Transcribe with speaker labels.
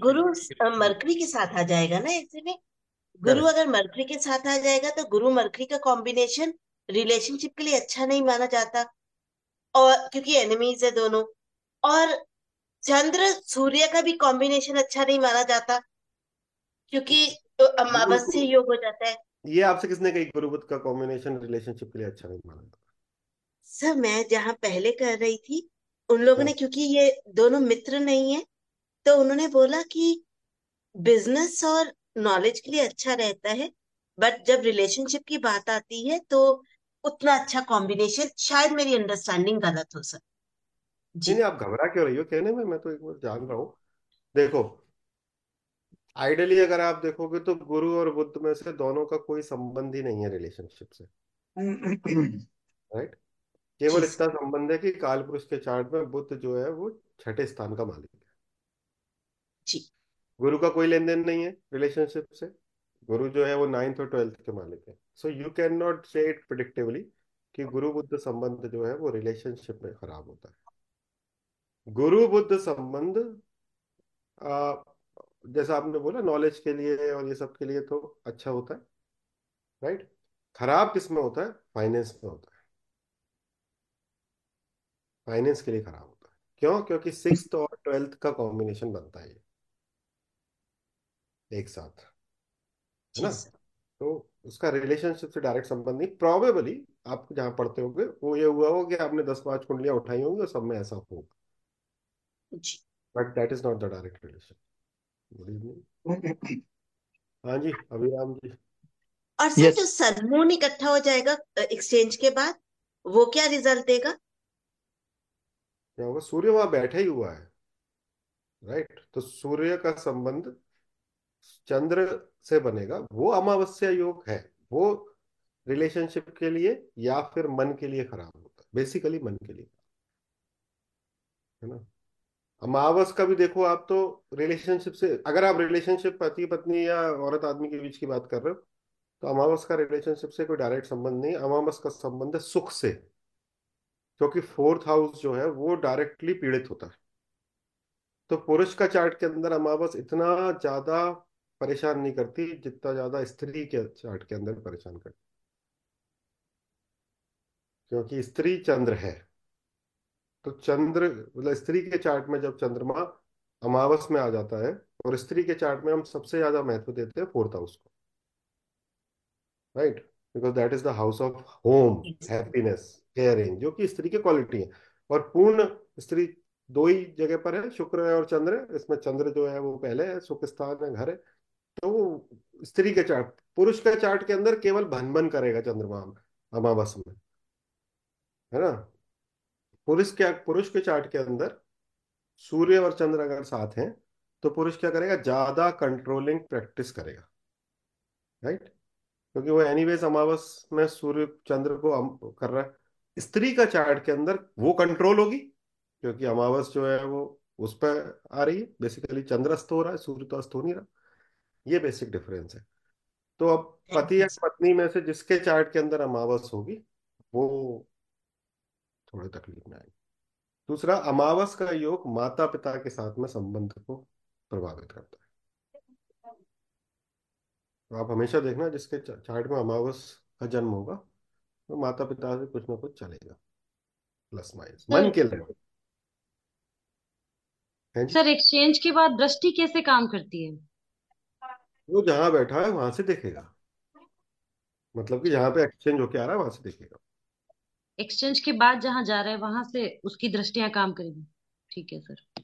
Speaker 1: गुरु mercury के साथ आ जाएगा ना ऐसे में? गुरु अगर मरकरी के साथ आ जाएगा तो गुरु मरकरी का कॉम्बिनेशन रिलेशनशिप के लिए अच्छा नहीं माना जाता। और क्योंकि एनिमीज है दोनों। और चंद्र सूर्य का भी कॉम्बिनेशन अच्छा नहीं माना जाता। क्योंकि तो अमावस्या योग हो जाता है।
Speaker 2: ये आपसे किसने कही गुरु बुद्ध का कॉम्बिनेशन रिलेशनशिप के लिए अच्छा नहीं माना जाता?
Speaker 1: सर मैं जहाँ पहले कर रही थी उन लोगों ने क्योंकि ये दोनों मित्र नहीं है तो उन्होंने बोला कि बिज़नेस और नॉलेज के लिए अच्छा रहता है बट जब रिलेशनशिप की बात आती है तो उतना अच्छा कॉम्बिनेशन शायद मेरी अंडरस्टैंडिंग गलत हो सर
Speaker 2: नहीं
Speaker 1: जी।
Speaker 2: नहीं आप घबरा क्यों रही हो? कहने में मैं तो एक बार जान रहा हूँ। देखो आइडियली अगर आप देखोगे तो गुरु और बुद्ध में से दोनों का कोई संबंध ही नहीं है रिलेशनशिप से। राइट केवल
Speaker 1: सर
Speaker 2: इतना संबंध है कि काल पुरुष के चार्ट में बुद्ध जो है वो छठे स्थान का मालिक है।
Speaker 1: जी।
Speaker 2: गुरु का कोई लेन देन नहीं है रिलेशनशिप से। गुरु जो है वो नाइन्थ और ट्वेल्थ के मालिक है। So you can not say it predictively कि गुरु बुद्ध संबंध जो है वो रिलेशनशिप में खराब होता है। गुरु बुद्ध संबंध जैसा आपने बोला नॉलेज के लिए और ये सब के लिए तो अच्छा होता है राइट खराब किसमें होता है? फाइनेंस में होता है। फाइनेंस के लिए खराब होता है। क्यों? क्योंकि सिक्स और ट्वेल्थ का कॉम्बिनेशन बनता है ये। एक साथ है ना? तो उसका रिलेशनशिप से डायरेक्ट संबंध नहीं प्रॉबेबली आप जहाँ पढ़ते होंगे वो ये हुआ होगा कि आपने दस पाँच कुंडलियाँ उठाई होंगी और सब में ऐसा होगा but that is not the direct relation good evening हाँ जी अभिराम जी।
Speaker 1: और सर
Speaker 3: यस
Speaker 1: जो सन मून इकट्ठा हो जाएगा एक्सचेंज के बाद वो क्या रिज़ल्ट देगा?
Speaker 2: क्या होगा? सूर्य वहाँ बैठा ही हुआ है राइट right? तो सूर्य का संबंध चंद्र से बनेगा, वो अमावस्या योग है, वो रिलेशनशिप के लिए या फिर मन के लिए खराब होता है बेसिकली मन के लिए। है ना? अमावस का भी देखो आप तो रिलेशनशिप से, अगर आप रिलेशनशिप पति पत्नी या औरत आदमी के बीच की बात कर रहे हो तो अमावस का रिलेशनशिप से कोई डायरेक्ट संबंध नहीं, अमावस का संबंध है सुख से। क्योंकि फोर्थ हाउस जो है, वो डायरेक्टली पीड़ित होता है। तो पुरुष का चार्ट के अंदर अमावस इतना ज़्यादा परेशान नहीं करती, जितना ज़्यादा स्त्री के चार्ट के अंदर परेशान करती। क्योंकि स्त्री चंद्र है। तो चंद्र मतलब स्त्री के चार्ट में जब चंद्रमा अमावस में आ जाता है, और स्त्री के चार्ट में हम सबसे ज़्यादा महत्व देते हैं फोर्थ हाउस को। Right because that is the house of home happiness caring जो कि स्त्री की क्वालिटी है। और पूर्ण स्त्री दो ही जगह पर है, शुक्र है और चंद्र है। इसमें चंद्र जो है वो पहले है, सुख स्थान है, घर है। तो वो स्त्री के चार्ट, पुरुष के चार्ट के अंदर केवल भन भन करेगा चंद्रमा अमावस में। है ना? पुरुष के पुरुष के चार्ट के अंदर सूर्य और चंद्र अगर साथ हैं तो पुरुष क्या करेगा? ज़्यादा कंट्रोलिंग प्रैक्टिस करेगा। राइट क्योंकि वो एनीवेज अमावस में सूर्य, चंद्र को कर रहा है। स्त्री का चार्ट के अंदर वो कंट्रोल होगी, क्योंकि अमावस जो है वो उस पर आ रही है। बेसिकली चंद्र अस्त हो रहा है, सूर्य तो अस्त हो नहीं रहा। ये बेसिक डिफरेंस है। तो अब पति या पत्नी में से जिसके चार्ट के अंदर अमावस होगी वो थोड़े तकलीफ़ में आएगी। दूसरा अमावस का योग माता पिता के साथ में संबंध को प्रभावित करता है। तो आप हमेशा देखना जिसके चार्ट में अमावस का जन्म होगा तो माता पिता से कुछ ना कुछ चलेगा। प्लस माइनस मन के है जी?
Speaker 3: सर एक्सचेंज के बाद दृष्टि कैसे काम करती है?
Speaker 2: वो जहाँ बैठा है, वहाँ से देखेगा। मतलब कि जहाँ पे एक्सचेंज होके आ रहा है, वहाँ से देखेगा।
Speaker 3: एक्सचेंज के बाद जहाँ जा रहा है, वहाँ से उसकी दृष्टियाँ काम करेगी। ठीक है सर